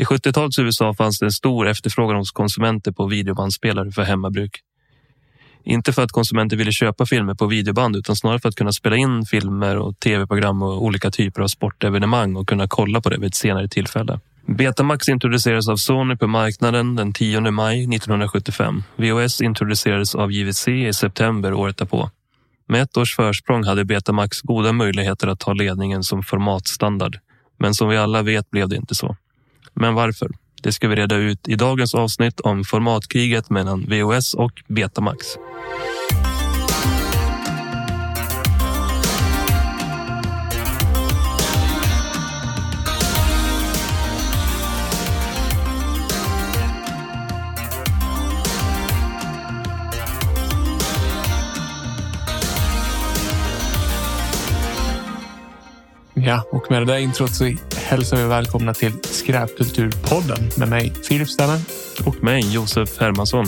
I 70-talets USA fanns det en stor efterfrågan hos konsumenter på videobandspelare för hemmabruk. Inte för att konsumenter ville köpa filmer på videoband utan snarare för att kunna spela in filmer och tv-program och olika typer av sportevenemang och kunna kolla på det vid ett senare tillfälle. Betamax introducerades av Sony på marknaden den 10 maj 1975. VHS introducerades av JVC i september året därpå. Med ett års försprång hade Betamax goda möjligheter att ta ledningen som formatstandard. Men som vi alla vet blev det inte så. Men varför? Det ska vi reda ut i dagens avsnitt om formatkriget mellan VOS och Betamax. Ja, och med det där introt så hälsar vi välkomna till Skräpkulturpodden med mig Filip Stämmen. Och mig, Josef Hermansson.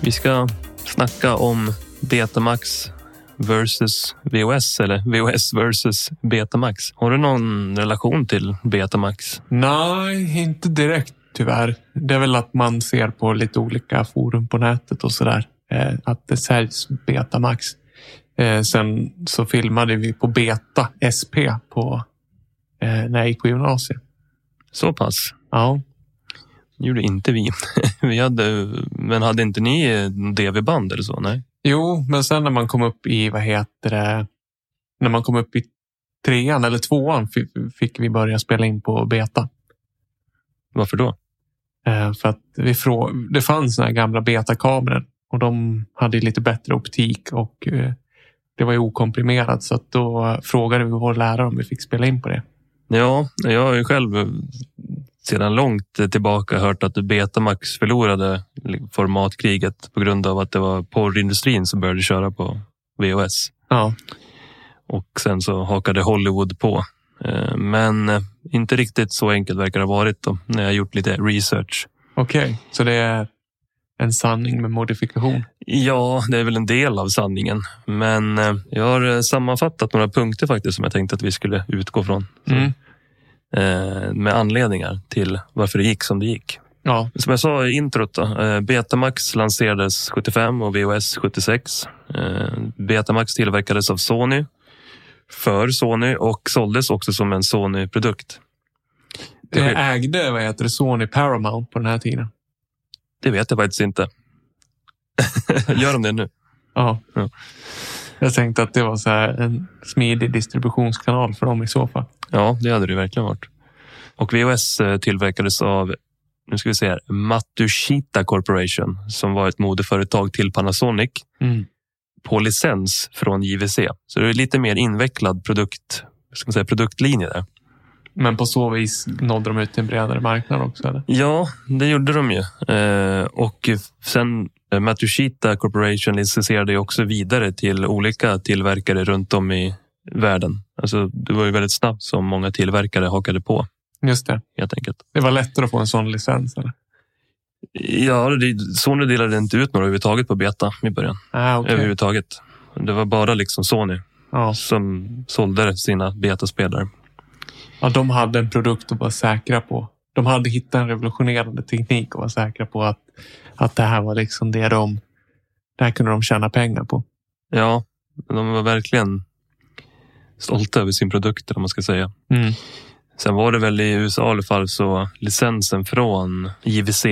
Vi ska snacka om Betamax versus VHS eller VHS versus Betamax. Har du någon relation till Betamax? Nej, inte direkt tyvärr. Det är väl att man ser på lite olika forum på nätet och sådär. Eh, att det säljs Betamax. Eh, sen så filmade vi på Beta SP på, eh, när jag gick på gymnasiet. Så pass? Ja. Det gjorde inte vi. vi hade, men hade inte ni DV-band eller så? Nej. Jo, men sen när man kom upp i, vad heter det, när man kom upp i trean eller tvåan fick vi börja spela in på Beta. Varför då? Eh, för att vi frå det fanns här gamla betakameror och de hade lite bättre optik och eh, det var ju okomprimerat så att då frågade vi vår lärare om vi fick spela in på det. Ja, jag har ju själv sedan långt tillbaka hört att Betamax förlorade formatkriget på grund av att det var porrindustrin som började köra på VHS. Ja. Och sen så hakade Hollywood på. Eh, men eh, inte riktigt så enkelt verkar det ha varit då, när jag gjort lite research. Okej, okay. så det är en sanning med modifikation? Ja, det är väl en del av sanningen. Men eh, jag har sammanfattat några punkter faktiskt som jag tänkte att vi skulle utgå från. Mm. Eh, med anledningar till varför det gick som det gick. Ja. Som jag sa i introt, då, eh, Betamax lanserades 75 och VHS 76. Betamax tillverkades av Sony för Sony och såldes också som en Sony-produkt. Det ägde vad heter det, Sony Paramount på den här tiden? Det vet jag faktiskt inte. Gör de det nu? Ja. ja. Jag tänkte att det var så en smidig distributionskanal för dem i så fall. Ja, det hade det verkligen varit. Och VHS eh, tillverkades av nu ska vi se här, Matsushita Corporation som var ett modeföretag till Panasonic mm. på licens från JVC. Så det är lite mer invecklad produkt, ska man säga, produktlinje där. Men på så vis nådde de ut till en bredare marknad också? Eller? Ja, det gjorde de ju. Eh, och sen eh, Matsushita Corporation licenserade ju också vidare till olika tillverkare runt om i världen. Alltså, det var ju väldigt snabbt som många tillverkare hakade på. Just det. Helt enkelt. Det var lättare att få en sån licens? Eller? Ja, Sony delade inte ut några överhuvudtaget på beta i början. Ah, okay. Överhuvudtaget. Det var bara liksom Sony ja. som sålde sina betaspelare. Ja, de hade en produkt att vara säkra på. De hade hittat en revolutionerande teknik och var säkra på att, att det här var liksom det de... Det här kunde de tjäna pengar på. Ja, de var verkligen stolta över sin produkt, om man ska säga. Mm. Sen var det väl i USA i alla fall så licensen från JVC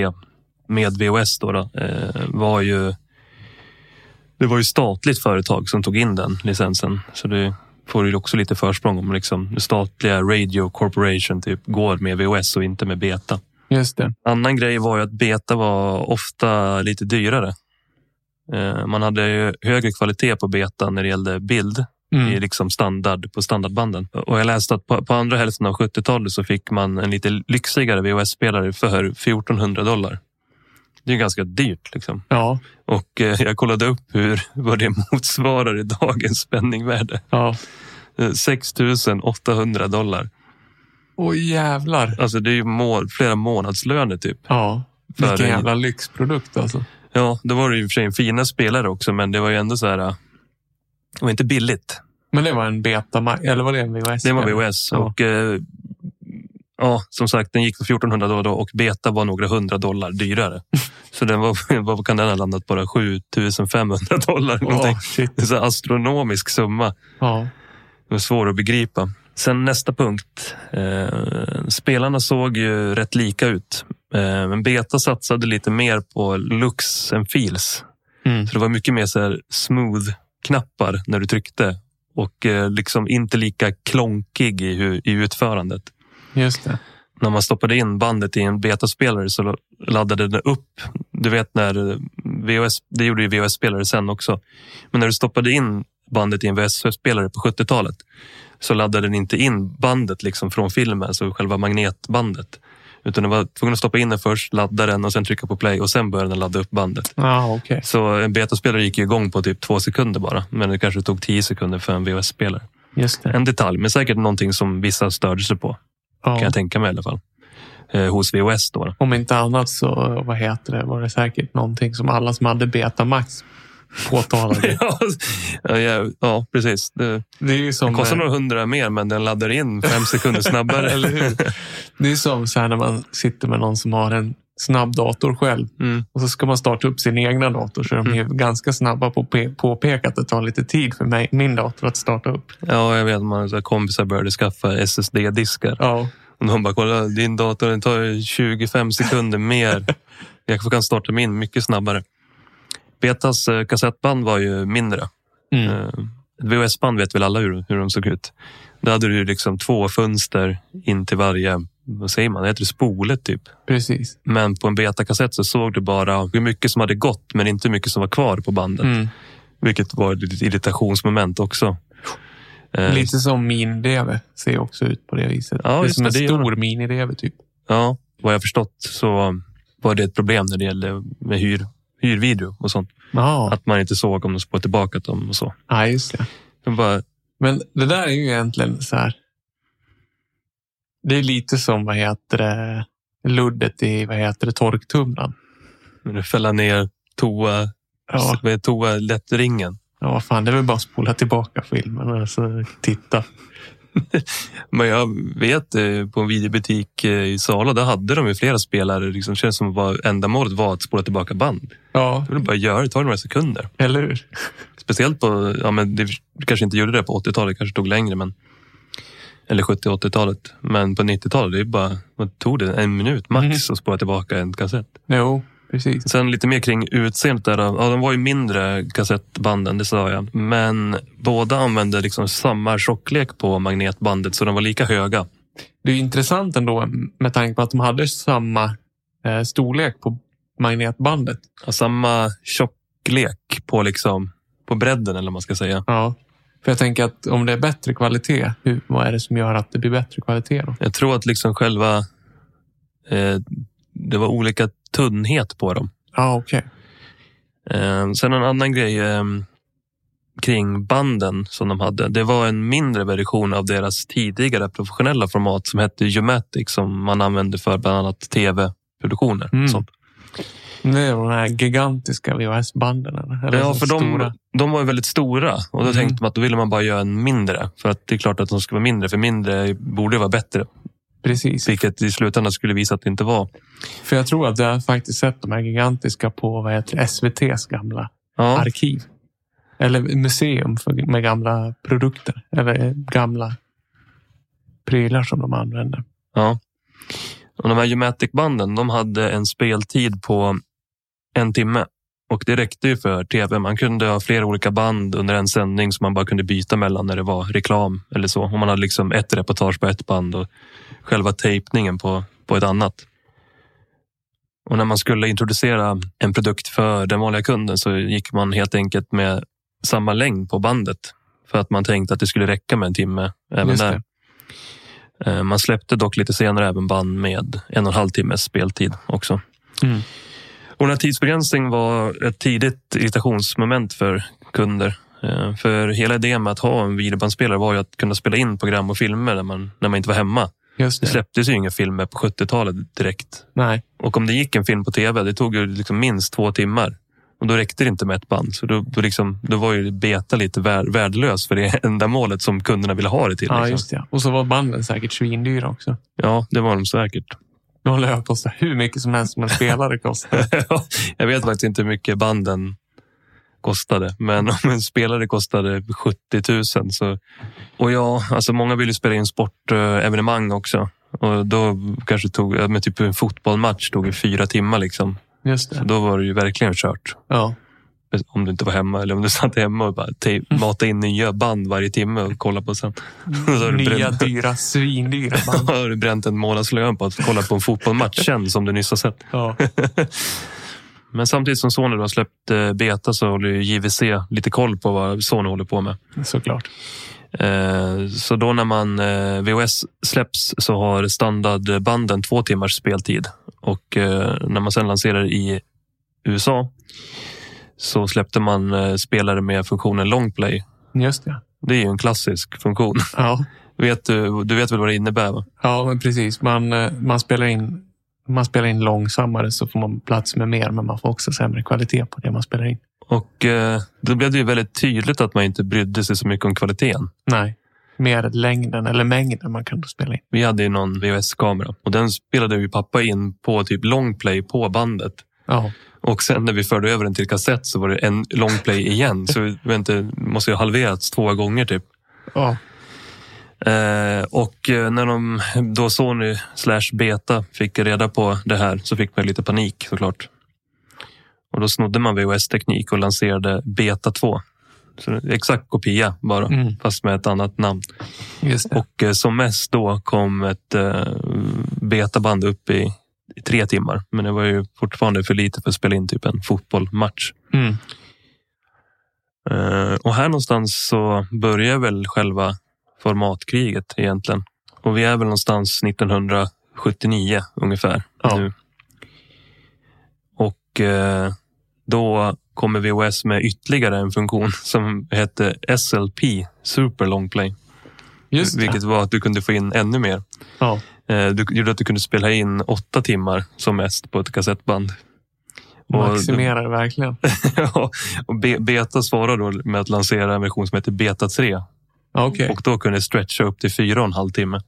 med VOS då, då eh, var ju det var ju statligt företag som tog in den licensen. Så det får du också lite försprång om liksom statliga Radio Corporation typ går med VOS och inte med Beta. Just det. Annan grej var ju att Beta var ofta lite dyrare. Eh, man hade högre kvalitet på Beta när det gällde bild mm. i liksom standard på standardbanden. Och jag läste att på, på andra hälften av 70-talet så fick man en lite lyxigare VHS-spelare för 1400 dollar. Det är ganska dyrt. Liksom. Ja. Och eh, jag kollade upp hur, vad det motsvarar i dagens penningvärde. Ja. 6 800 dollar. Åh jävlar. Alltså det är ju må flera månadslöner typ. Ja, vilken jävla lyxprodukt alltså. Ja, då var det ju för sig en fina spelare också, men det var ju ändå så här. Det var inte billigt. Men det var en beta, eller var det en VHS? Det var VHS ja. och eh, Ja, som sagt, den gick för 1400 dollar och beta var några hundra dollar dyrare. Så den var, vad kan den ha landat? Bara 7500 dollar. Shit. Är så astronomisk summa. Ja. Det var svår att begripa. Sen nästa punkt. Eh, spelarna såg ju rätt lika ut. Eh, men Beta satsade lite mer på looks and feels. Mm. Så det var mycket mer så här smooth knappar när du tryckte. Och eh, liksom inte lika klonkig i, i utförandet. Just det. När man stoppade in bandet i en betaspelare så laddade den upp. Du vet när VHS, det gjorde ju VHS-spelare sen också. Men när du stoppade in bandet i en VHS-spelare på 70-talet så laddade den inte in bandet liksom från filmen, alltså själva magnetbandet. Utan den var tvungen att stoppa in den först, ladda den och sen trycka på play och sen började den ladda upp bandet. Ja, okej. Så en betaspelare gick ju igång på typ två sekunder bara. Men det kanske tog tio sekunder för en VHS-spelare. En detalj, men säkert någonting som vissa störde sig på. Kan Ja. jag tänka mig i alla fall. Eh, hos VHS då. Om inte annat så vad heter det, var det säkert någonting som alla som hade Betamax påtalade. ja, ja, ja, ja, precis. Det, Det är ju som, det kostar eh, några hundra mer, men den laddar in fem sekunder snabbare. Eller hur? Det är som så här när man sitter med någon som har en snabb dator själv Mm. och så ska man starta upp sin egna dator så är de ju ganska snabba på att pe- påpeka att det tar lite tid för mig, min dator att starta upp. Ja, jag vet. Man, så kompisar började skaffa SSD-diskar. Ja, Och de bara, kolla din dator den tar 25 sekunder mer. Jag kan starta min mycket snabbare. Betas eh, kassettband var ju mindre. mm. Eh, VHS-band vet väl alla hur, hur de såg ut. Där hade du liksom två fönster in till varje, vad säger man, heter det spolet typ. precis. Men på en betakassett så såg du bara hur mycket som hade gått men inte hur mycket som var kvar på bandet. Mm. Vilket var ett irritationsmoment också. Eh, Lite som min-DV ser också ut på det viset. Ja, det är som en det stor mini-DV typ. Ja, vad jag förstått så var det ett problem när det gällde med hyr, hyrvideo och sånt. Ja, Att man inte såg om de spårade tillbaka dem och så. ja just det. Bara, Men det där är ju egentligen så här. Det är lite som vad heter det, luddet i vad heter det, torktumlaren. när du fälla ner toa, Ja, med toalettringen. ja, vad fan, det är väl bara att spola tillbaka filmen och så titta. Men jag vet eh, på en videobutik eh, i Sala, där hade de ju flera spelare. Liksom, det känns som var ändamålet var att spola tillbaka band. Ja, Det vill bara göra det, tar några sekunder. eller hur? Speciellt på, ja men det kanske inte gjorde det på 80-talet, kanske tog längre men eller 70-80-talet. Men på 90-talet, det är bara, vad tog det? En minut max Mhm. att spåra tillbaka en kassett. Jo, precis. Sen lite mer kring utseendet där. Ja, de var ju mindre kassettbanden, det sa jag. Men båda använde liksom samma tjocklek på magnetbandet så de var lika höga. Det är intressant ändå med tanke på att de hade samma eh, storlek på magnetbandet. Ja, samma tjocklek på liksom på bredden eller vad man ska säga. Ja. För jag tänker att om det är bättre kvalitet, hur, vad är det som gör att det blir bättre kvalitet då? Jag tror att liksom själva eh, det var olika tunnhet på dem. Ja, okej. Eh, sen en annan grej eh, kring banden som de hade. Det var en mindre version av deras tidigare professionella format som hette Umatic som man använde för bland annat tv-produktioner. Mm. Sånt. Det är de här gigantiska VHS-banden. Eller? Ja, för de, stora. De var ju väldigt stora och då Mm. tänkte man att då ville man bara göra en mindre. För att det är klart att de ska vara mindre, för mindre borde vara bättre. Precis. Vilket i slutändan skulle visa att det inte var. För jag tror att jag faktiskt sett de här gigantiska på vad heter SVTs gamla Ja, arkiv. Eller museum med gamla produkter. Eller gamla prylar som de använder. ja. Och de här Umatic-banden, de hade en speltid på en timme. Och det räckte ju för tv. Man kunde ha flera olika band under en sändning som man bara kunde byta mellan när det var reklam eller så. Om man hade liksom ett reportage på ett band och själva tejpningen på, på ett annat. Och när man skulle introducera en produkt för den vanliga kunden så gick man helt enkelt med samma längd på bandet. För att man tänkte att det skulle räcka med en timme även där. Eh, Man släppte dock lite senare även band med en och en halv timmes speltid också. Mm. Och den här tidsbegränsningen var ett tidigt irritationsmoment för kunder. Eh, För hela idén med att ha en videobandspelare var ju att kunna spela in program och filmer när man, när man inte var hemma. Just Det det. släpptes ju inga filmer på 70-talet direkt. Nej. Och om det gick en film på tv, det tog ju liksom minst två timmar Och då räckte det inte med ett band. Så då, då, liksom, då var ju beta lite vär, värdelös för det ändamålet som kunderna ville ha det till. Ja, liksom. just det. Och så var banden säkert svindyra också. ja, det var de säkert. De lär kosta hur mycket som helst som en spelare kostar. jag vet faktiskt inte hur mycket banden kostade, men om en spelare kostade 70 000 så... Och ja, alltså många vill ju spela in sportevenemang också. Och då kanske tog, men typ en fotbollsmatch tog ju fyra timmar liksom. Just Så det. då var det ju verkligen kört. Ja. Om du inte var hemma eller om du satt hemma och bara te- matade in nya band varje timme och kollade på sen. Du Nya, dyra, svindyra band. har du bränt en månadslön på att kolla på en fotbollsmatch sen som du nyss har sett. Ja. Men samtidigt som Sony har släppt eh, beta så håller ju JVC lite koll på vad Sony håller på med. Såklart. Eh, Så då när man eh, VOS släpps så har standardbanden två timmars speltid. Och när man sedan lanserar i USA så släppte man eh, spelare med funktionen longplay. Just det. Det är ju en klassisk funktion. Ja. Vet du, du vet väl vad det innebär? Va? Ja, men precis. Man, eh, man, spelar in, man spelar in långsammare så får man plats med mer, men man får också sämre kvalitet på det man spelar in. Och eh, då blev det ju väldigt tydligt att man inte brydde sig så mycket om kvaliteten. Nej, mer längden eller mängden man kunde spela in. Vi hade ju någon VHS-kamera och den spelade ju pappa in på typ longplay på bandet. Ja, Och sen när vi förde över den till kassett så var det en longplay igen. Så vi inte, måste ju ha halverats två gånger typ. ja. Eh, och eh, när de då Sony slash Beta fick reda på det här så fick man lite panik såklart. Och då snodde man VHS-teknik och lanserade Beta 2. Så exakt kopia bara, Mm. fast med ett annat namn. Och eh, som mest då kom ett eh, betaband upp i, i tre timmar. Men det var ju fortfarande för lite för att spela in typ en fotbollsmatch. Mm. Eh, och här någonstans så börjar väl själva formatkriget egentligen. Och vi är väl någonstans 1979 ungefär Ja. nu. Och eh, då kommer VOS med ytterligare en funktion som hette SLP, Super Long Play. Vilket var att du kunde få in ännu mer. Ja. Eh, Du gjorde att du kunde spela in åtta timmar som mest på ett kassettband. Och- Maximerar verkligen. Ja, och Be- Beta svarade då med att lansera en version som heter Beta 3. Ja, Okej. Och då kunde stretcha upp till fyra och en halv timme.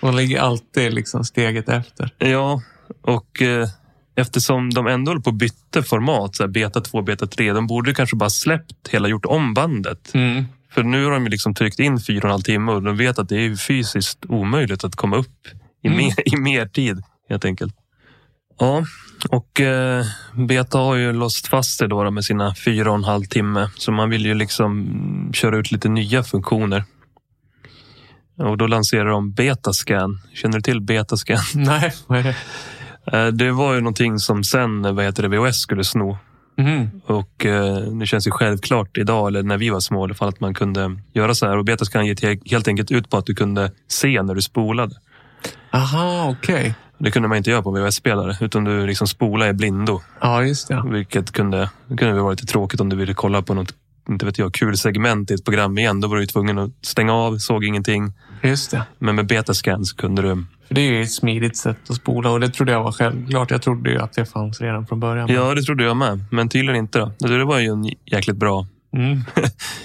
Och ligger alltid liksom steget efter. Ja, och eh, eftersom de ändå håller på att byta format, så här Beta 2, Beta 3, de borde kanske bara släppt hela, gjort om bandet. Mm. För nu har de liksom tryckt in fyra och en halv timme och de vet att det är fysiskt omöjligt att komma upp i, Mm. mer, i mer tid helt enkelt. Ja, och eh, Beta har ju låst fast sig då, då med sina fyra och en halv timme. Så man vill ju liksom köra ut lite nya funktioner. Och då lanserar de Betascan. Känner du till Betascan? Nej, vad är det? Eh, det var ju någonting som sen vad heter det, VHS skulle sno. Mm. Och eh, det känns ju självklart idag, eller när vi var små i alla fall, att man kunde göra så här. Och Betascan gick he- helt enkelt ut på att du kunde se när du spolade. Aha, okej. Det kunde man inte göra på VHS-spelare, utan du liksom spola i blindo. Ja, just det. Vilket kunde, kunde vara lite tråkigt om du ville kolla på något inte vet jag, kul segment i ett program igen. Då var du tvungen att stänga av, såg ingenting. Just det. Men med Betascan så kunde du... För det är ju ett smidigt sätt att spola och det trodde jag var självklart. Jag trodde ju att det fanns redan från början. Ja, det trodde jag med. Men tydligen inte. Då. Det var ju en jäkligt bra... Mm.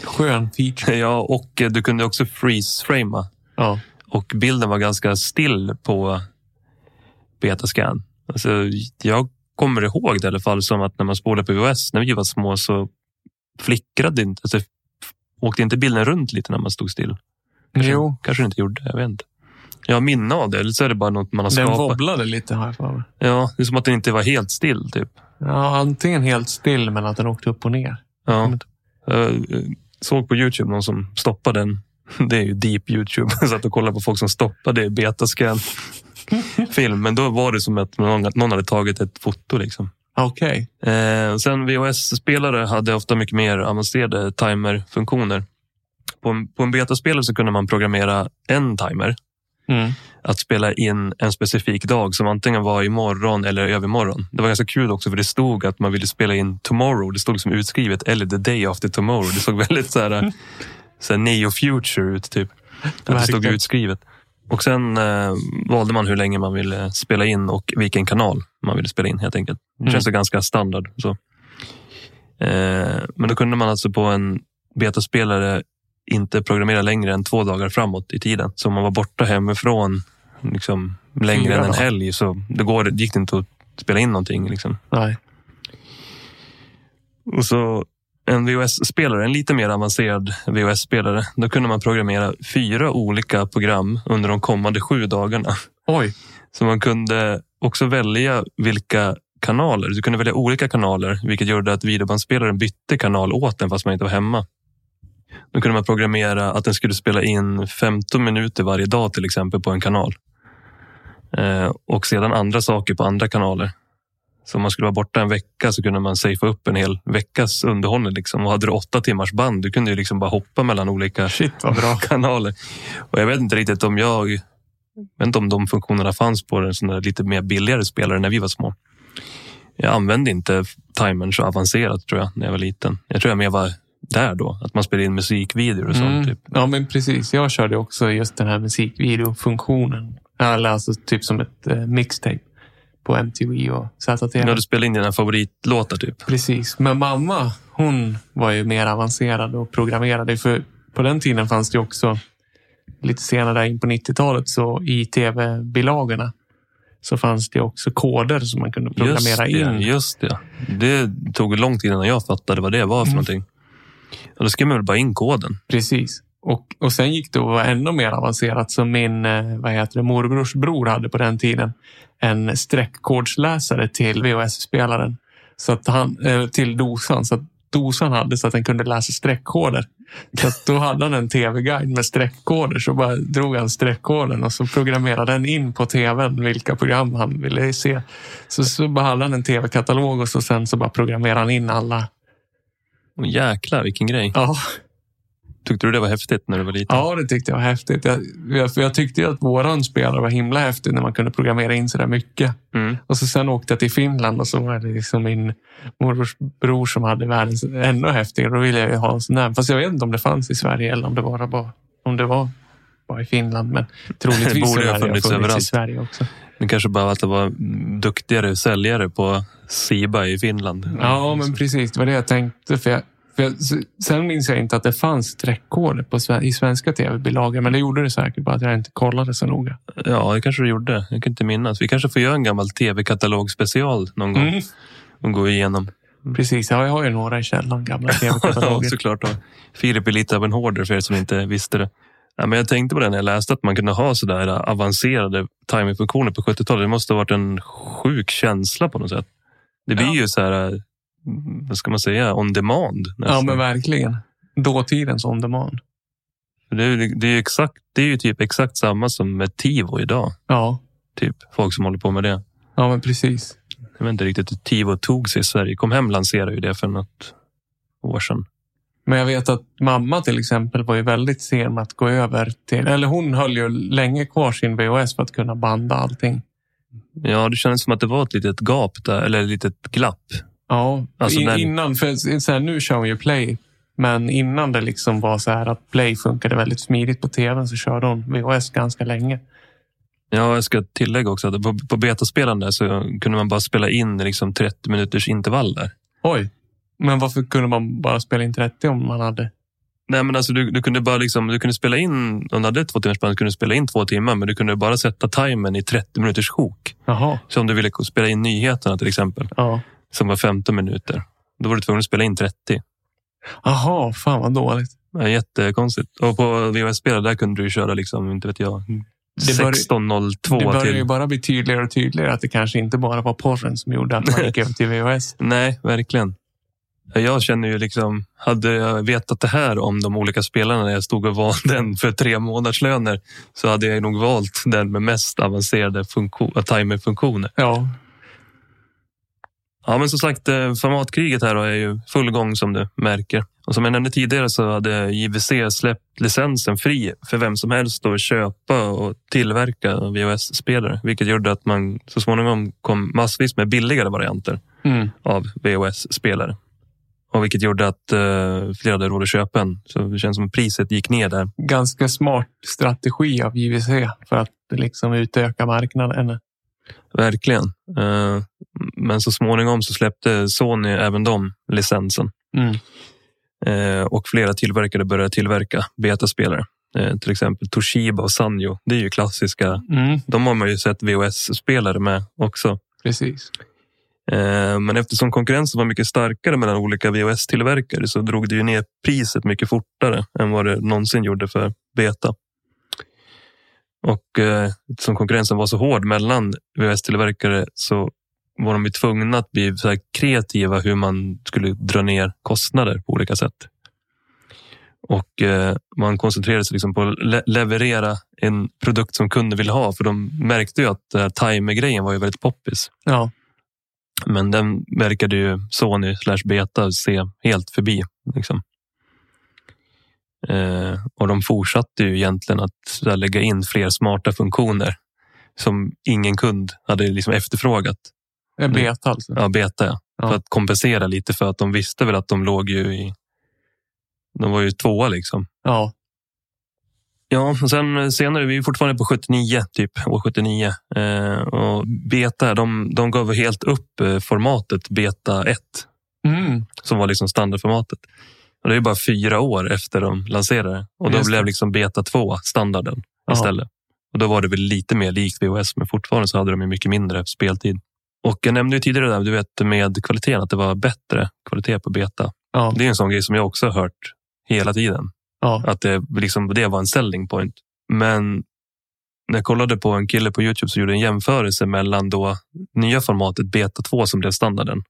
Skön feature. Ja, och du kunde också freeze-framea. Ja. Och bilden var ganska still på Betascan. Alltså, jag kommer ihåg det i alla fall som att när man spolade på VHS när vi var små så flickrade inte, alltså, åkte inte bilden runt lite när man stod still? Kanske, Jo, kanske inte gjorde, jag vet inte. Jag har minne av det, eller så är det bara något man har den skapat. wobblade lite har jag för mig. Ja, det är som att den inte var helt still. Typ. Ja, antingen helt still men att den åkte upp och ner. Ja. Jag såg på Youtube någon som stoppade den. Det är ju deep Youtube. Jag satt och kollade på folk som stoppade betascan film. Men då var det som att någon, hade tagit ett foto. Liksom. Okej. Eh, och sen VHS-spelare hade ofta mycket mer avancerade timerfunktioner. På en, på en betaspelare så kunde man programmera en timer Mm. att spela in en specifik dag som antingen var imorgon eller övermorgon. Det var ganska kul också för det stod att man ville spela in tomorrow. Det stod liksom utskrivet eller the day after tomorrow. Det såg väldigt så här, så neo future ut typ. Att det stod utskrivet. Och sen eh, valde man hur länge man ville spela in och vilken kanal man ville spela in helt enkelt. Det Mm. känns mm. ganska standard. Så. Eh, men då kunde man alltså på en betaspelare inte programmera längre än två dagar framåt i tiden. Så om man var borta hemifrån liksom, längre Fyra än en helg så det går, det gick det inte att spela in någonting. Liksom. Nej. Och så en VHS-spelare, en lite mer avancerad VHS-spelare, då kunde man programmera fyra olika program under de kommande sju dagarna. Oj. Så man kunde också välja vilka kanaler. Du kunde välja olika kanaler, vilket gjorde att videobandspelaren bytte kanal åt en fast man inte var hemma. Då kunde man programmera att den skulle spela in 15 minuter varje dag till exempel på en kanal. Eh, och sedan andra saker på andra kanaler. Så om man skulle vara borta en vecka så kunde man safea upp en hel veckas underhållning. Liksom. Och hade du åtta timmars band, du kunde ju liksom bara hoppa mellan olika Shit kanaler. Och jag vet inte riktigt om jag... Jag inte om de funktionerna fanns på en sån lite mer billigare spelare när vi var små. Jag använde inte timern så avancerat tror jag när jag var liten. Jag tror jag mer var där då, att man spelade in musikvideor och sånt. Mm. Typ. Ja, men precis. Jag körde också just den här musikvideofunktionen. Eller alltså typ som ett eh, mixtape på MTV och ZTV. När du spelade in dina favoritlåtar typ. Precis. Men mamma, hon var ju mer avancerad och programmerade. För på den tiden fanns det också lite senare in på 90-talet så i tv-bilagorna så fanns det också koder som man kunde programmera just det, in. Just det. Det tog lång tid innan jag fattade vad det var för Mm. någonting. Och då skrev man väl bara in koden. Precis. Och, och sen gick det att vara ännu mer avancerat som min eh, vad heter det, morbrors bror hade på den tiden. En streckkodsläsare till VHS-spelaren. Så att han, eh, till dosan. Så att dosan hade så att den kunde läsa streckkoder. Så att då hade han en tv-guide med streckkoder. Så bara drog han streckkoden och så programmerade den in på tvn vilka program han ville se. Så, så bara hade han en tv-katalog och så sen så bara programmerade han in alla. Jäklar vilken grej. Ja, Tyckte du det var häftigt när du var liten? Ja, det tyckte jag var häftigt. Jag, jag, för jag tyckte att våran spelare var himla häftig när man kunde programmera in så där mycket. Mm. Och så sen åkte jag till Finland och så var det liksom min morbrors bror som hade världens ännu häftigare. Då ville jag ju ha en sån där. Fast jag vet inte om det fanns i Sverige eller om det bara var, om det var bara i Finland. Men troligtvis borde ha funnits funnits i. Sverige också. Det kanske bara var att det var duktigare säljare på Siba i Finland. Ja, men precis. Det var det jag tänkte. För jag, jag, sen minns jag inte att det fanns streckkoder på, i svenska tv-bilagor. Men det gjorde det säkert, bara att jag inte kollade så noga. Ja, det kanske du gjorde. Jag kan inte minnas. Vi kanske får göra en gammal tv-katalog special någon gång Mm. och gå igenom. Precis, ja, jag har ju några i källaren, gamla Ja, tv-kataloger. såklart. Och Filip är lite av en hoarder för er som inte visste det. Ja, men jag tänkte på det när jag läste att man kunde ha sådär avancerade timingfunktioner på 70-talet. Det måste ha varit en sjuk känsla på något sätt. Det blir Ja. ju så här, eh, vad ska man säga, on demand. ja, nästan. men verkligen. Dåtidens on demand. det, är, det, är exakt, det är ju typ exakt samma som med Tivo idag. Ja, Typ folk som håller på med det. ja men precis. Jag vet inte riktigt hur Tivo tog sig i Sverige. Kom hem lanserade ju det för något år sedan. Men jag vet att mamma till exempel var ju väldigt sen med att gå över till... Eller hon höll ju länge kvar sin VHS för att kunna banda allting. Ja, det kändes som att det var ett litet gap där, eller ett litet glapp. Ja, Alltså in, den- innan... För så här, nu kör hon ju Play. Men innan det liksom var så här att Play funkade väldigt smidigt på tvn så körde hon VHS ganska länge. Ja, jag ska tillägga också att på, på betaspelaren där så kunde man bara spela in liksom 30 minuters intervaller. Oj. Men varför kunde man bara spela in 30 om man hade... Nej, men alltså du, du kunde bara liksom, du kunde spela in, om du hade två timmars band kunde du spela in två timmar, men du kunde bara sätta timern i 30 minuters sjok. Jaha. Så om du ville spela in nyheterna till exempel, Ja. Som var 15 minuter, då var du tvungen att spela in 30. Jaha, fan vad dåligt. Är jättekonstigt. Och på VHS-spelare där kunde du ju köra liksom, inte vet jag, Det bör- 16.02 Det börjar ju till... bara bli tydligare och tydligare att det kanske inte bara var porren som gjorde att man gick över till VHS. Nej, verkligen. Jag känner ju liksom, hade jag vetat det här om de olika spelarna när jag stod och valde den för tre månadslöner så hade jag nog valt den med mest avancerade funktion, timerfunktioner. Ja, Ja, men som sagt, eh, formatkriget här är ju full gång som du märker. Och som jag nämnde tidigare så hade JVC släppt licensen fri för vem som helst att köpa och tillverka VHS-spelare, vilket gjorde att man så småningom kom massvis med billigare varianter mm. av VHS-spelare. Och vilket gjorde att eh, fler hade råd att köpa en. Så det känns som att priset gick ner där. ganska smart strategi av JVC för att liksom utöka marknaden. Verkligen. Eh, men så småningom så släppte Sony även de licensen. Mm. Eh, och flera tillverkare började tillverka betaspelare. Eh, till exempel Toshiba och Sanyo. Det är ju klassiska. Mm. De har man ju sett VHS-spelare med också. Precis. Men eftersom konkurrensen var mycket starkare mellan olika VHS-tillverkare så drog det ju ner priset mycket fortare än vad det någonsin gjorde för beta. Och eh, eftersom konkurrensen var så hård mellan VHS-tillverkare så var de ju tvungna att bli så kreativa hur man skulle dra ner kostnader på olika sätt. Och eh, man koncentrerade sig liksom på att le leverera en produkt som kunden ville ha. För de märkte ju att timer-grejen var ju väldigt poppis. Ja. Men den verkade ju Sony slash Beta se helt förbi. Liksom. Eh, och de fortsatte ju egentligen att lägga in fler smarta funktioner som ingen kund hade liksom efterfrågat. En beta alltså. Ja, Beta, ja. Ja. För att kompensera lite för att de visste väl att de låg ju i... De var ju tvåa liksom. Ja. Ja, och sen senare, vi är fortfarande på 79, typ år 79. Eh, och Beta, de, de gav helt upp eh, formatet Beta 1 Mm. som var liksom standardformatet. Och det är bara fyra år efter de lanserade och då Just blev liksom Beta 2 standarden Ja. istället. Och då var det väl lite mer likt VHS, men fortfarande så hade de mycket mindre speltid. Och jag nämnde ju tidigare där, du vet med kvaliteten, att det var bättre kvalitet på Beta. Ja. Det är en sån grej som jag också har hört hela tiden. Ja. Att det, liksom, det var en selling point. Men när jag kollade på en kille på Youtube så gjorde en jämförelse mellan då nya formatet Beta 2 som blev standarden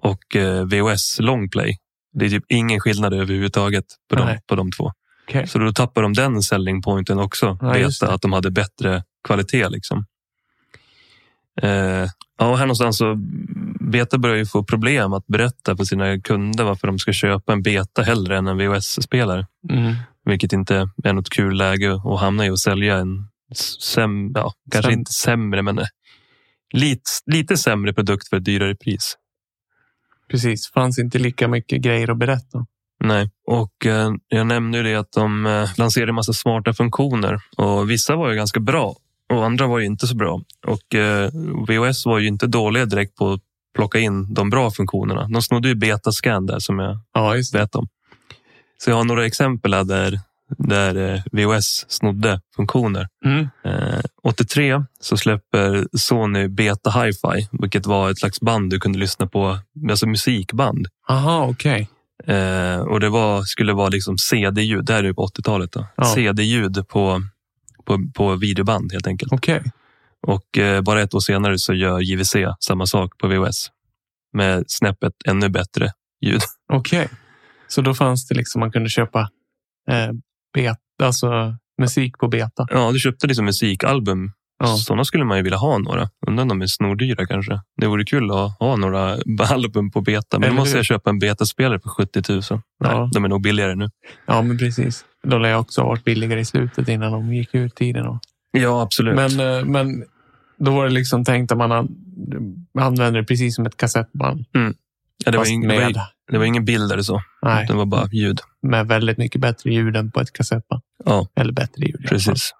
och eh, VHS Longplay. Det är typ ingen skillnad överhuvudtaget på de, Nej. på de två. Okej. Så då tappar de den selling pointen också. Ja, det. att de hade bättre kvalitet. Liksom. Eh, ja, och här någonstans så Beta börjar ju få problem att berätta för sina kunder varför de ska köpa en Beta hellre än en VHS-spelare. Mm. Vilket inte är något kul läge att hamna i och sälja en säm, ja, kanske Säm- inte sämre, men eh, lite, lite sämre produkt för ett dyrare pris. Precis. Fanns inte lika mycket grejer att berätta. Nej, och eh, jag nämnde ju det att de eh, lanserade en massa smarta funktioner och vissa var ju ganska bra och andra var ju inte så bra. Och eh, VOS var ju inte dåliga direkt på att plocka in de bra funktionerna. De snodde ju Betascan där som jag Ja, vet om. Så jag har några exempel där, där eh, VOS snodde funktioner. Mm. Eh, 83 så släpper Sony Beta Hi-Fi, vilket var ett slags band du kunde lyssna på, alltså musikband. Aha, okej. Eh, och det var, skulle vara liksom CD-ljud, det här är på 80-talet. Då. Ja. CD-ljud på, på, på videoband helt enkelt. Okej. Och eh, bara ett år senare så gör JVC samma sak på VHS. Med snäppet ännu bättre ljud. Okej. Så då fanns det liksom, man kunde köpa eh, bet, alltså musik på beta. Ja, du köpte liksom musikalbum. Ja. Sådana skulle man ju vilja ha några. Undrar om de är snordyra kanske. Det vore kul att ha några album på beta. Men då måste hur? jag köpa en betaspelare för 70 000. Nej, Ja. de är nog billigare nu. Ja, men precis. De lär också ha varit billigare i slutet innan de gick ur tiden. Och. Ja, absolut. Men, eh, men då var det liksom tänkt att man an, använder det precis som ett kassettband. ja, det, var ing, det, var, med, det var ingen bild eller så. nej, Det var bara ljud. med väldigt mycket bättre ljud än på ett kassettband. Ja, Eller bättre ljud. precis.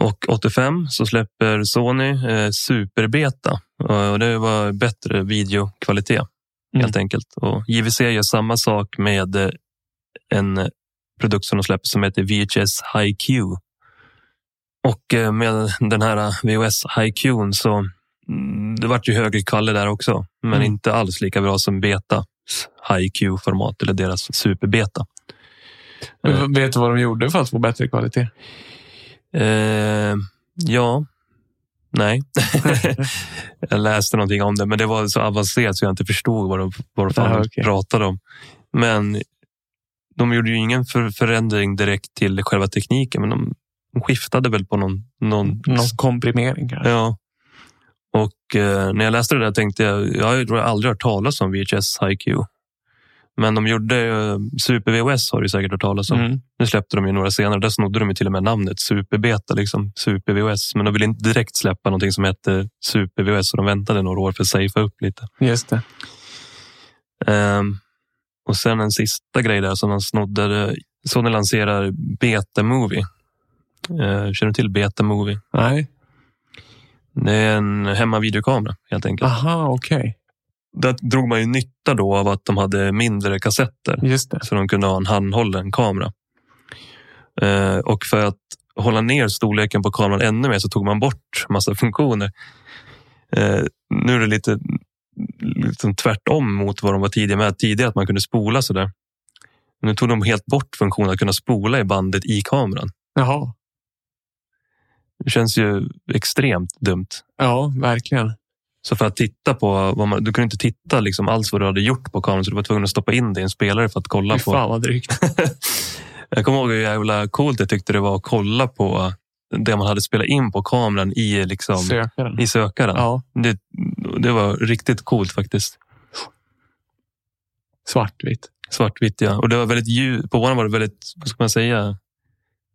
Och 85 så släpper Sony eh, Superbeta. Och det var bättre videokvalitet helt enkelt. Och JVC gör samma sak med eh, en produkt som de släpper som heter VHS HiQ. Och eh, med den här VHS HiQ så mm, det vart ju högre kvalle där också, men Mm. inte alls lika bra som Beta HiQ-format eller deras Superbeta. Men Vet du vad de gjorde för att få bättre kvalitet? Eh, ja. Nej. jag läste någonting om det, men det var så avancerat så jag inte förstod vad de, vad de Ah, okej. pratade om. Men de gjorde ju ingen för, förändring direkt till själva tekniken, men de, de skiftade väl på någon... någon Någon komprimering kanske? Ja. Och eh, när jag läste det där tänkte jag, jag har aldrig hört talas om VHS HiQ. Men de gjorde eh, Super VHS har du säkert hört talas om. Mm. Nu släppte de ju några senare. Där snodde de ju till och med namnet Superbeta, liksom Super VHS. Men de ville inte direkt släppa någonting som hette Super VHS så de väntade några år för att safea upp lite. Just det. Ehm, och sen en sista grej där som de snodde. Sony lanserar Beta Movie. Uh, känner du till Beta Movie? Nej. Det är en hemmavideokamera helt enkelt. Aha, okej. där drog man ju nytta då av att de hade mindre kassetter. Just det. Så de kunde ha en handhållen kamera. Eh, och för att hålla ner storleken på kameran ännu mer så tog man bort massa funktioner. Eh, nu är det lite liksom tvärtom mot vad de var tidigare med. Tidigare att man kunde spola sådär. Nu tog de helt bort funktionen att kunna spola i bandet i kameran. Jaha. Det känns ju extremt dumt. Ja, verkligen. Så för att titta på, vad man, du kunde inte titta liksom alls vad du hade gjort på kameran så du var tvungen att stoppa in det i en spelare för att kolla Fy på. fan vad drygt. Jag kommer ihåg hur jävla coolt jag tyckte det var att kolla på det man hade spelat in på kameran i, liksom, Sökaren. i sökaren. Ja, Det, det var riktigt coolt faktiskt. svartvitt. Svartvitt ja. Och det var väldigt ljus, på våran var det väldigt, vad ska man säga,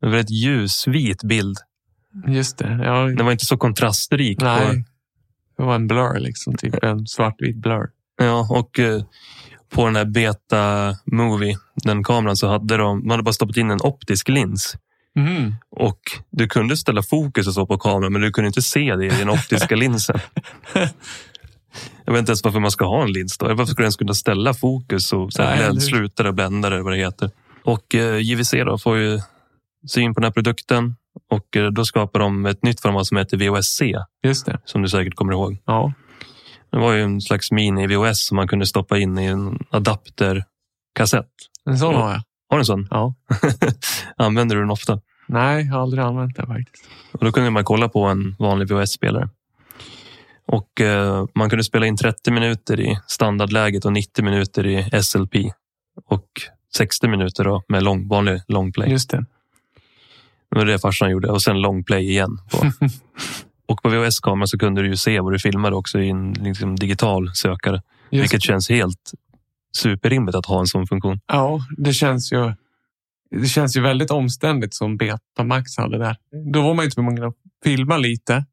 en väldigt ljusvit bild. Just det. Ja, Den var inte så kontrastrik. nej. Det var en blur liksom. Typ en svartvit blur. Ja, och eh, på den här Beta Movie, den kameran, så hade de, man hade bara stoppat in en optisk lins. Mm. Och du kunde ställa fokus och så på kameran, men du kunde inte se det i den optiska linsen. Jag vet inte ens varför man ska ha en lins då. Varför skulle den ens kunna ställa fokus och så här Nej, eller vad det heter. Och eh, JVC då får ju syn på den här produkten och eh, då skapar de ett nytt format som heter VHS-C, Just det. som du säkert kommer ihåg. Ja. Det var ju en slags mini-VHS som man kunde stoppa in i en adapterkassett. En sån har jag. Har du en sån? Ja. Använder du den ofta? Nej, jag har aldrig använt den faktiskt. Och då kunde man kolla på en vanlig VHS-spelare. Och eh, man kunde spela in 30 minuter i standardläget och 90 minuter i SLP. Och 60 minuter då med lång, vanlig longplay. Just det. Det var det farsan gjorde. Och sen longplay igen. På. och på VHS-kameran så kunde du ju se vad du filmade också i en liksom, digital sökare. Just Vilket känns helt superrimligt att ha en sån funktion. Ja, det känns ju. Det känns ju väldigt omständigt som Betamax hade där. Då var man ju tvungen att filma lite.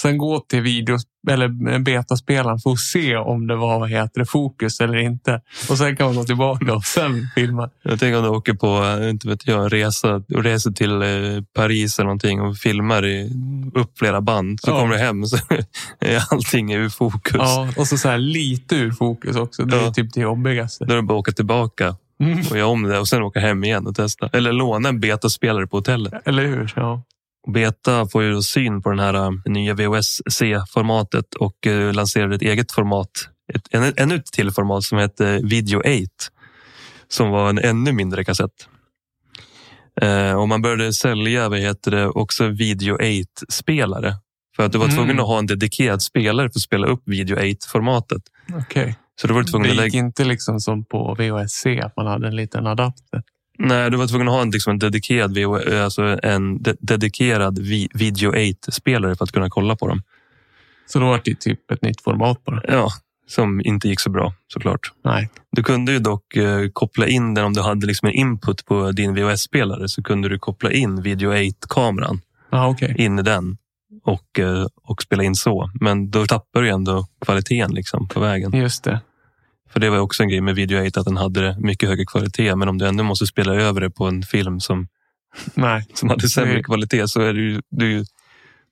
Sen gå till videos eller betaspelaren för att se om det var vad heter det, fokus eller inte. Och sen kan man gå tillbaka och sen filma. Jag tänker om du åker på eh, inte vet jag, en resa och reser till eh, Paris eller någonting och filmar i, upp flera band. Så Ja. kommer du hem så är allting ur fokus. Ja, och så, så här lite ur fokus också. Det är Ja. typ det jobbigaste. Då är det bara att åka tillbaka Mm. och göra om det och sen åka hem igen och testa. Eller låna en betaspelare på hotellet. Eller hur? Ja. Beta får ju då syn på den här eh, nya VHS-C-formatet och eh, lanserade ett eget format. Ett, en, ännu ett till format som heter Video 8. Som var en ännu mindre kassett. Eh, och man började sälja vad heter det, också Video 8-spelare. För att du var Mm. tvungen att ha en dedikerad spelare för att spela upp Video 8-formatet. Okej. Så du var tvungen att Det gick lägga... inte liksom som på VHS-C att man hade en liten adapter. Nej, du var tvungen att ha en, liksom en dedikerad, VH, alltså en de, dedikerad vi, Video 8-spelare för att kunna kolla på dem. Så då var det typ ett nytt format bara. Ja, som inte gick så bra såklart. Nej. Du kunde ju dock eh, koppla in den om du hade liksom en input på din VHS-spelare så kunde du koppla in Video 8-kameran Ja, okej. in i den och, eh, och spela in så. Men då tappar du ändå kvaliteten liksom på vägen. Just det. För det var också en grej med Video 8 att den hade mycket högre kvalitet. Men om du ändå måste spela över det på en film som, Nej. som hade sämre kvalitet så är du, du,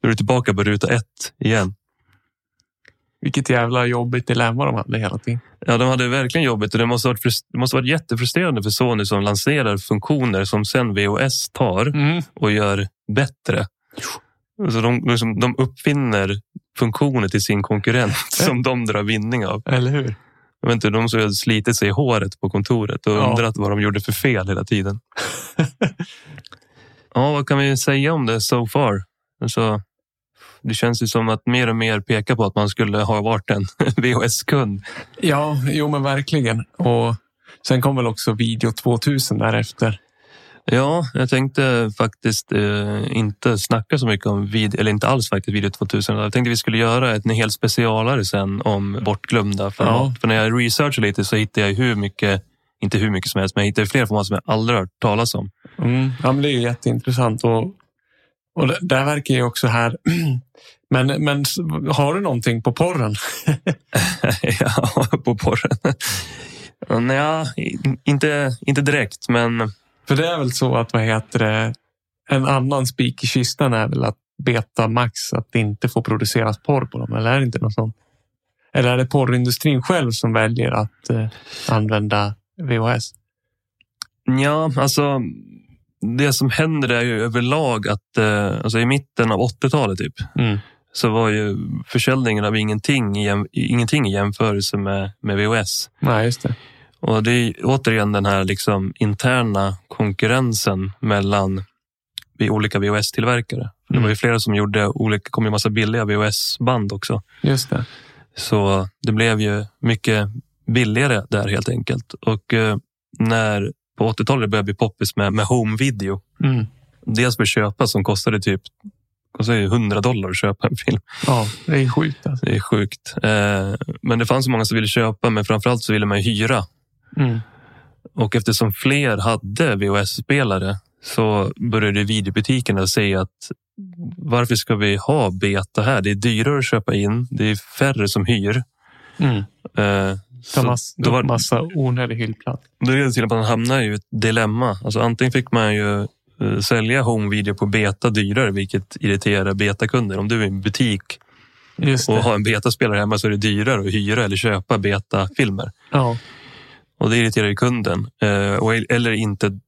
då är du tillbaka på ruta ett igen. Vilket jävla jobbigt dilemma de hade hela tiden. Ja, de hade verkligen jobbigt och det måste ha varit, det måste varit jättefrustrerande för Sony som lanserar funktioner som sen VHS tar Mm. och gör bättre. Så de, liksom, de uppfinner funktioner till sin konkurrent som de drar vinning av. Eller hur? Jag vet inte, de som har slitit sig i håret på kontoret och Ja. undrat vad de gjorde för fel hela tiden. ja, vad kan vi säga om det so far? Alltså, det känns ju som att mer och mer pekar på att man skulle ha varit en VHS-kund. Ja, jo men verkligen. Och sen kom väl också Video 2000 därefter. Ja, jag tänkte faktiskt eh, inte snacka så mycket om vid, eller inte alls faktiskt video 2000. Jag tänkte vi skulle göra ett, en hel specialare sen om bortglömda format. Ja. För när jag researchade lite så hittade jag hur mycket, inte hur mycket som helst, men jag hittade fler format som jag aldrig hört talas om. Mm. Ja, men det är ju jätteintressant. Och, och det, där verkar ju också här... Men, men har du någonting på porren? ja, på porren. Nej, inte, inte direkt, men För det är väl så att, vad heter det, en annan spik i kistan är väl att Betamax att det inte får produceras porr på dem, eller är det inte något sånt? Eller är det porrindustrin själv som väljer att eh, använda VHS? Ja, alltså det som händer är ju överlag att eh, alltså i mitten av 80-talet typ Mm. så var ju försäljningen av ingenting i, ingenting i jämförelse med, med VHS. Nej, just det. Och det är återigen den här liksom interna konkurrensen mellan olika VHS-tillverkare. Det var ju flera som gjorde olika, kom ju massa billiga VHS-band också. Just det. Så det blev ju mycket billigare där helt enkelt. Och eh, när på 80-talet började bli poppis med, med home video. Mm. Dels för köpa som kostade typ kostade ju 100 dollar att köpa en film. Ja, det är sjukt alltså. Det är sjukt. Eh, men det fanns så många som ville köpa, men framförallt så ville man hyra. Mm. Och eftersom fler hade VHS-spelare så började videobutikerna säga att varför ska vi ha beta här? Det är dyrare att köpa in. Det är färre som hyr. Mm. Eh, så mass, då, var, massa onödig hyllplats. det till att man hamnade i ett dilemma. Alltså antingen fick man ju eh, sälja home video på beta dyrare, vilket irriterar betakunder. Om du är en butik och har en betaspelare hemma så är det dyrare att hyra eller köpa betafilmer. Ja. Och det irriterar ju kunden. Eh, eller inte,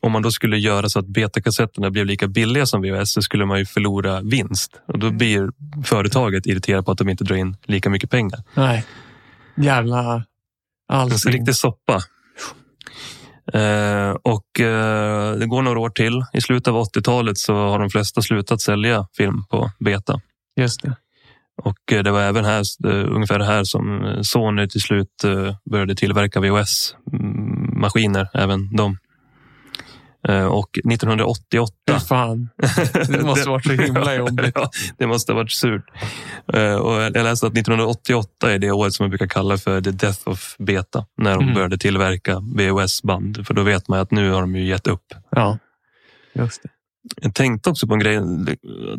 om man då skulle göra så att betakassetterna blev lika billiga som VHS så skulle man ju förlora vinst. Och då blir företaget irriterat på att de inte drar in lika mycket pengar. Nej. Jävla allting. riktig soppa. Eh, och eh, det går några år till. I slutet av 80-talet så har de flesta slutat sälja film på beta. Just det. Och eh, det var även här, eh, ungefär här som eh, Sony till slut började tillverka VHS-maskiner, även de. Och 1988... Fy fan. Det måste varit så himla jobbigt. ja, det måste ha varit surt. Och jag läste att 1988 är det året som man brukar kalla för the death of beta. När de Mm. började tillverka VHS-band. För då vet man att nu har de ju gett upp. Ja. Just det. Jag tänkte också på en grej.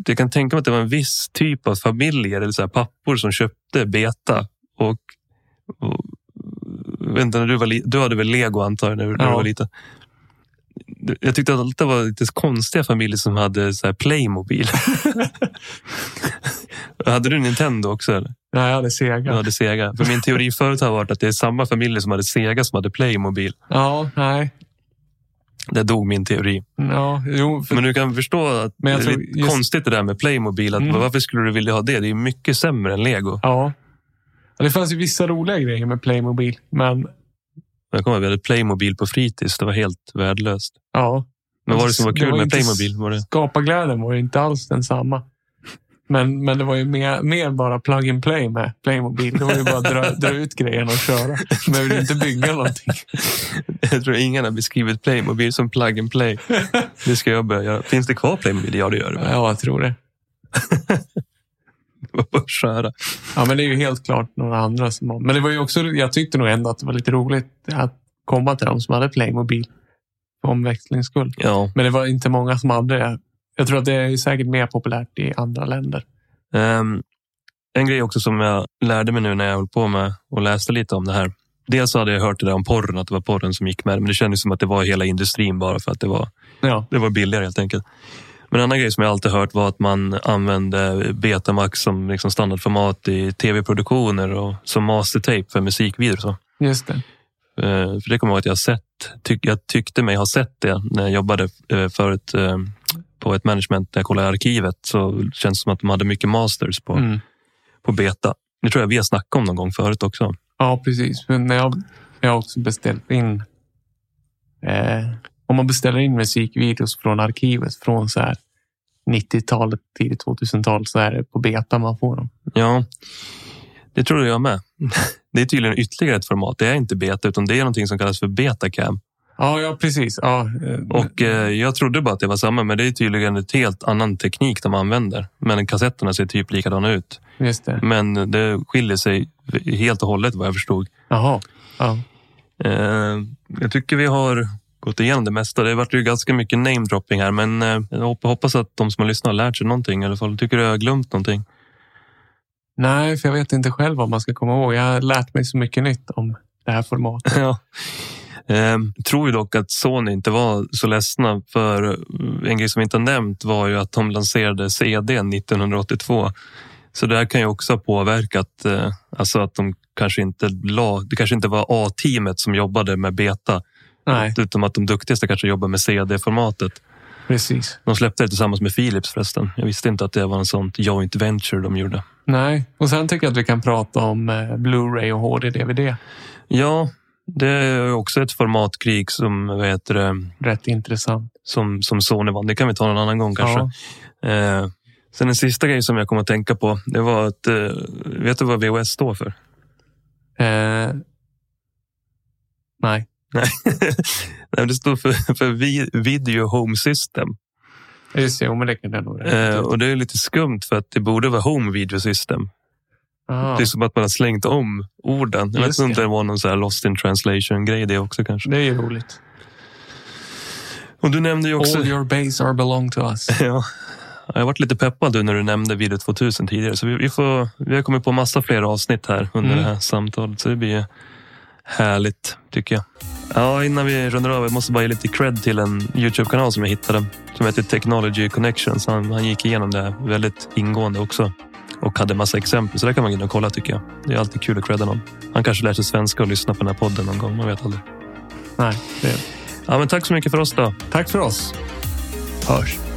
Jag kan tänka mig att det var en viss typ av familjer eller så här pappor som köpte beta. Och, och vänta, när du, var du hade väl lego antar jag när, när Ja. du var liten. Jag tyckte att det var lite konstiga familjer som hade så här Playmobil. hade du Nintendo också? Eller? Nej, jag hade Sega. hade Sega. För min teori förut har varit att det är samma familjer som hade Sega som hade Playmobil. Ja, nej. Det dog min teori. Ja, jo. För, Men du kan förstå att Men jag det är tror lite just- konstigt det där med Playmobil. Att Mm. Varför skulle du vilja ha det? Det är mycket sämre än Lego. ja. Det fanns ju vissa roliga grejer med Playmobil. Men Jag kommer ihåg att vi hade Playmobil på fritids. Det var helt värdelöst. ja, Men vad var det som var Det kul var med Playmobil? Var det... skaparglädjen var ju inte alls densamma. Men, men det var ju mer, mer bara plug and play med Playmobil. Det var ju bara att dra, dra ut grejerna och köra. Du behövde inte bygga någonting. Jag tror ingen har beskrivit Playmobil som plug and play. Det ska jag börja göra. Finns det kvar Playmobil? Ja, det gör det. Ja, jag tror det. Det var bara att köra. Ja, men det är ju helt klart några andra som har. Men det var ju också, jag tyckte nog ändå att det var lite roligt att komma till de som hade Playmobil. För omväxlings skull. Ja. Men det var inte många som hade det. Jag tror att det är säkert mer populärt i andra länder. Ehm, en grej också som jag lärde mig nu när jag höll på med och läste lite om det här. Dels hade jag hört det där om porren, att det var porren som gick med det. Men det kändes som att det var hela industrin bara för att det var Ja, Det var billigare helt enkelt. Men en annan grej som jag alltid hört var att man använde Betamax som liksom standardformat i tv-produktioner och som mastertape för musikvideor. Så. just det. Eh, För det kommer jag ihåg att jag sett. Tyck, jag tyckte mig ha sett det när jag jobbade eh, förut eh, på ett management när jag kollade i arkivet. Så känns det som att de hade mycket masters på, Mm. på beta. Det tror jag vi har snackat om någon gång förut också. Ja, precis. Men när jag, jag har också beställt in... Eh, om man beställer in musikvideos från arkivet från så här 90-talet, tidigt 2000-tal så är det på beta man får dem. Ja, det tror jag med. Det är tydligen ytterligare ett format. Det är inte beta utan det är någonting som kallas för betacam. Ja, ja precis. Ja, eh, Och eh, jag trodde bara att det var samma, men det är tydligen ett helt annan teknik de använder. Men kassetterna ser typ likadana ut. just det. Men det skiljer sig helt och hållet vad jag förstod. Jaha. Ja. Eh, jag tycker vi har gått igenom det mesta. Det har varit ju ganska mycket namedropping här, men eh, jag hopp- hoppas att de som har lyssnat har lärt sig någonting. I alla fall tycker du jag har glömt någonting. Nej, för jag vet inte själv vad man ska komma ihåg. Jag har lärt mig så mycket nytt om det här formatet. ja. Eh, tror ju dock att Sony inte var så ledsna för en grej som vi inte har nämnt var ju att de lanserade CD 1982 Så det här kan ju också ha påverkat, eh, alltså att de kanske inte la, det kanske inte var A-teamet som jobbade med beta, Nej, utan att de duktigaste kanske jobbar med CD-formatet. precis. De släppte det tillsammans med Philips förresten. Jag visste inte att det var en sånt joint venture de gjorde. Nej, och sen tycker jag att vi kan prata om eh, Blu-ray och HD-DVD. Ja, det är också ett formatkrig som, vad heter det, Rätt intressant. som, som Sony vann. Det kan vi ta någon annan gång kanske. Ja. Eh, sen en sista grej som jag kom att tänka på, det var att, eh, vet du vad VHS står för? Eh, nej, Nej, det står för, för Vi- Video Home System. just det. Men det kan jag nog Eh, och det är lite skumt för att det borde vara Home Video System. Ah, Det är som att man har slängt om orden. Jag vet inte om det. var någon så här lost in translation grej det också kanske. det är ju roligt. Och du nämnde ju också... All your base are belong to us. Ja. Jag har varit lite peppad nu när du nämnde Video 2000 tidigare. Så vi, vi, får, vi har kommit på massa fler avsnitt här under Mm. det här samtalet. Så det blir härligt tycker jag. Ja, innan vi rundar av, jag måste bara ge lite cred till en Youtube-kanal som jag hittade. Som heter Technology Connections. Han, han gick igenom det här väldigt ingående också. Och hade massa exempel. Så där kan man gå in och kolla tycker jag. Det är alltid kul att credda någon. Han kanske lär sig svenska och lyssnar på den här podden någon gång. Man vet aldrig. Nej, det. Ja, men tack så mycket för oss då. Tack för oss. Hörs.